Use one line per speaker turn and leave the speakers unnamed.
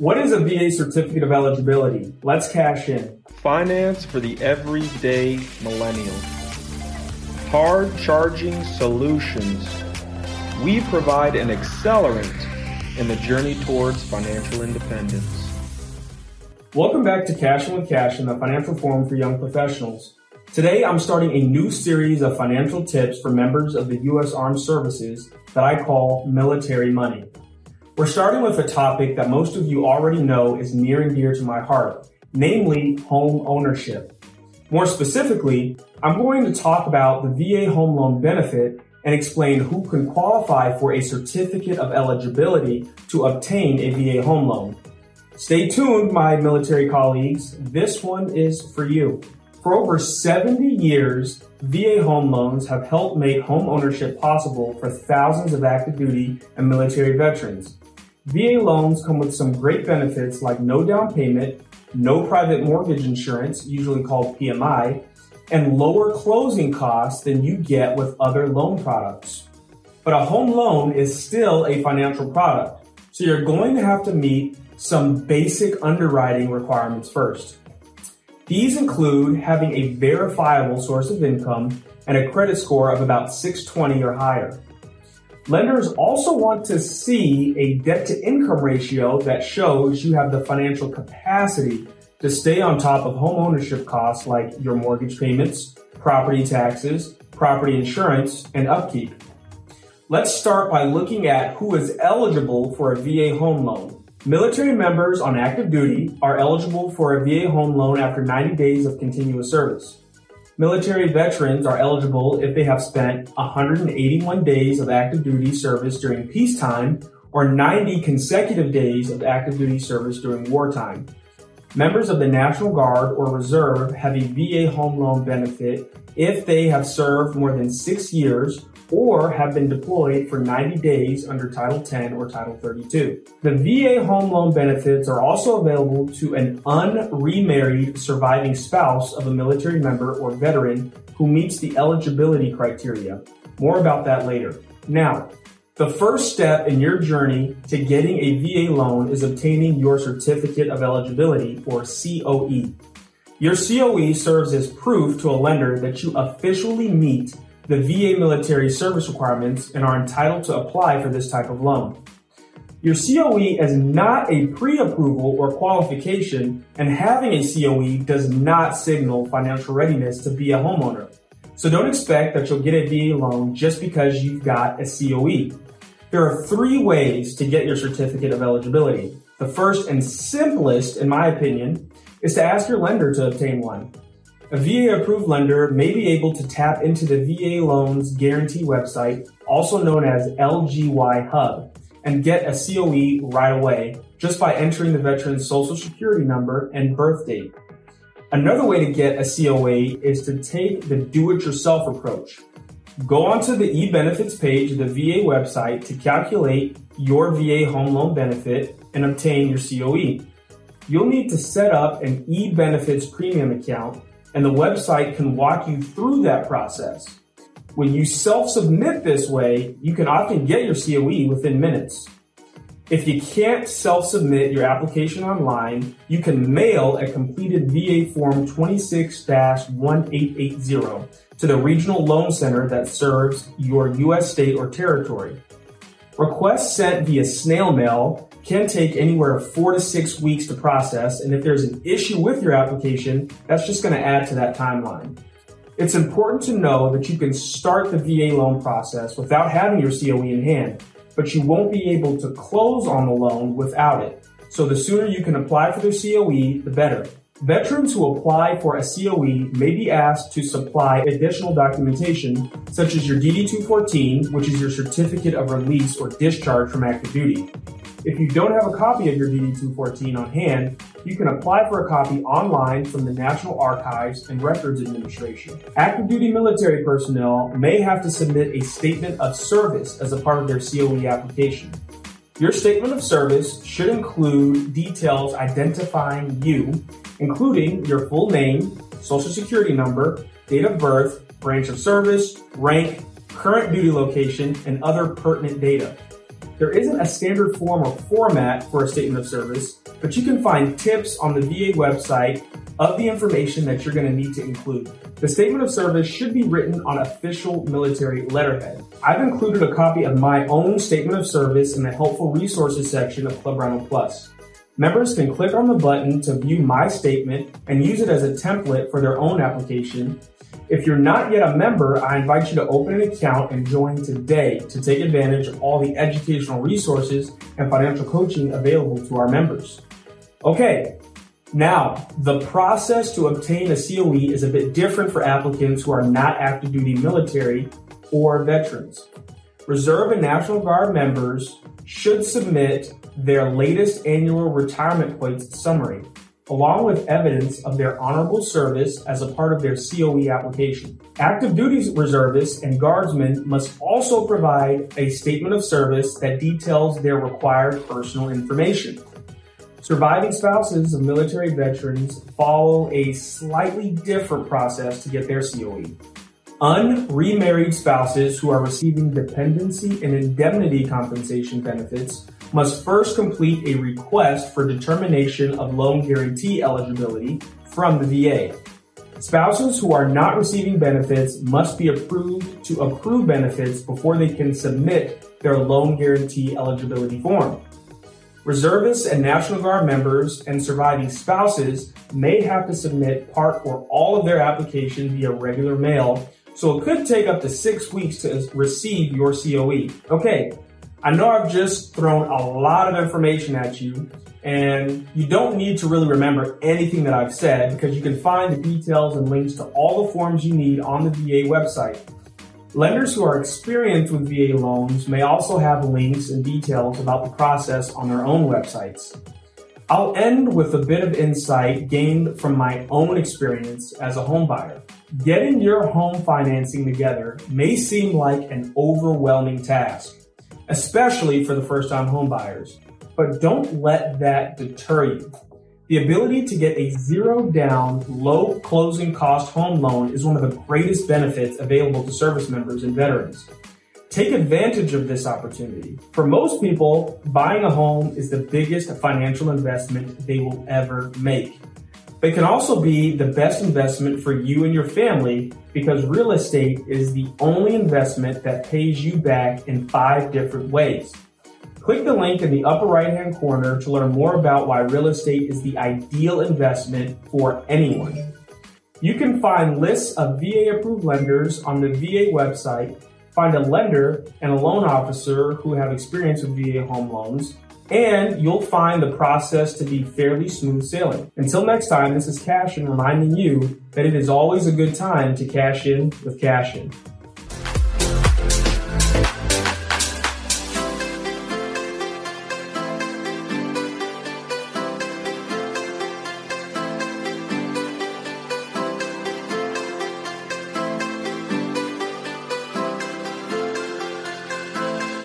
What is a VA certificate of eligibility? Let's cash in.
Finance for the everyday millennial. Hard charging solutions. We provide an accelerant in the journey towards financial independence.
Welcome back to Cash-in with Cassian the Financial Forum for Young Professionals. Today, I'm starting a new series of financial tips for members of the U.S. Armed Services that I call Military Money. We're starting with a topic that most of you already know is near and dear to my heart, namely home ownership. More specifically, I'm going to talk about the VA home loan benefit and explain who can qualify for a certificate of eligibility to obtain a VA home loan. Stay tuned, my military colleagues. This one is for you. For over 70 years, VA home loans have helped make home ownership possible for thousands of active duty and military veterans. VA loans come with some great benefits like no down payment, no private mortgage insurance, usually called PMI, and lower closing costs than you get with other loan products. But a home loan is still a financial product, so you're going to have to meet some basic underwriting requirements first. These include having a verifiable source of income and a credit score of about 620 or higher. Lenders also want to see a debt to income ratio that shows you have the financial capacity to stay on top of home ownership costs like your mortgage payments, property taxes, property insurance, and upkeep. Let's start by looking at who is eligible for a VA home loan. Military members on active duty are eligible for a VA home loan after 90 days of continuous service. Military veterans are eligible if they have spent 181 days of active duty service during peacetime or 90 consecutive days of active duty service during wartime. Members of the National Guard or Reserve have a VA home loan benefit if they have served more than six years or have been deployed for 90 days under Title 10 or Title 32. The VA home loan benefits are also available to an unremarried surviving spouse of a military member or veteran who meets the eligibility criteria. More about that later. Now, the first step in your journey to getting a VA loan is obtaining your certificate of eligibility or COE. Your COE serves as proof to a lender that you officially meet the VA military service requirements and are entitled to apply for this type of loan. Your COE is not a pre-approval or qualification, and having a COE does not signal financial readiness to be a homeowner. So don't expect that you'll get a VA loan just because you've got a COE. There are three ways to get your certificate of eligibility. The first and simplest, in my opinion, is to ask your lender to obtain one. A VA approved lender may be able to tap into the VA Loans Guarantee website, also known as LGY Hub, and get a COE right away just by entering the veteran's social security number and birth date. Another way to get a COE is to take the do it yourself approach. Go onto the e-benefits page of the VA website to calculate your VA home loan benefit and obtain your COE. You'll need to set up an e-benefits premium account and the website can walk you through that process. When you self-submit this way, you can often get your COE within minutes. If you can't self-submit your application online, you can mail a completed VA Form 26-1880 to the regional loan center that serves your U.S. state or territory. Requests sent via snail mail can take anywhere four to six weeks to process. And if there's an issue with your application, that's just going to add to that timeline. It's important to know that you can start the VA loan process without having your COE in hand, but you won't be able to close on the loan without it. So the sooner you can apply for their COE, the better. Veterans who apply for a COE may be asked to supply additional documentation, such as your DD-214, which is your certificate of release or discharge from active duty. If you don't have a copy of your DD-214 on hand, you can apply for a copy online from the National Archives and Records Administration. Active duty military personnel may have to submit a statement of service as a part of their COE application. Your statement of service should include details identifying you, including your full name, social security number, date of birth, branch of service, rank, current duty location, and other pertinent data. There isn't a standard form or format for a statement of service, but you can find tips on the VA website of the information that you're going to need to include. The statement of service should be written on official military letterhead. I've included a copy of my own statement of service in the helpful resources section of Club RINO Plus. Members can click on the button to view my statement and use it as a template for their own application. If you're not yet a member, I invite you to open an account and join today to take advantage of all the educational resources and financial coaching available to our members. Okay, now, the process to obtain a COE is a bit different for applicants who are not active duty military or veterans. Reserve and National Guard members should submit their latest annual retirement points summary, along with evidence of their honorable service as a part of their COE application. Active duty reservists and guardsmen must also provide a statement of service that details their required personal information. Surviving spouses of military veterans follow a slightly different process to get their COE. Unremarried spouses who are receiving dependency and indemnity compensation benefits must first complete a request for determination of loan guarantee eligibility from the VA. Spouses who are not receiving benefits must be approved to accrue benefits before they can submit their loan guarantee eligibility form. Reservists and National Guard members and surviving spouses may have to submit part or all of their application via regular mail, so it could take up to six weeks to receive your COE. Okay, I know I've just thrown a lot of information at you, and you don't need to really remember anything that I've said because you can find the details and links to all the forms you need on the VA website. Lenders who are experienced with VA loans may also have links and details about the process on their own websites. I'll end with a bit of insight gained from my own experience as a homebuyer. Getting your home financing together may seem like an overwhelming task, especially for the first time homebuyers. But don't let that deter you. The ability to get a zero down, low closing cost home loan is one of the greatest benefits available to service members and veterans. Take advantage of this opportunity. For most people, buying a home is the biggest financial investment they will ever make. But it can also be the best investment for you and your family because real estate is the only investment that pays you back in five different ways. Click the link in the upper right hand corner to learn more about why real estate is the ideal investment for anyone. You can find lists of VA approved lenders on the VA website, find a lender and a loan officer who have experience with VA home loans, and you'll find the process to be fairly smooth sailing. Until next time, this is Cassian reminding you that it is always a good time to cash in with Cassian.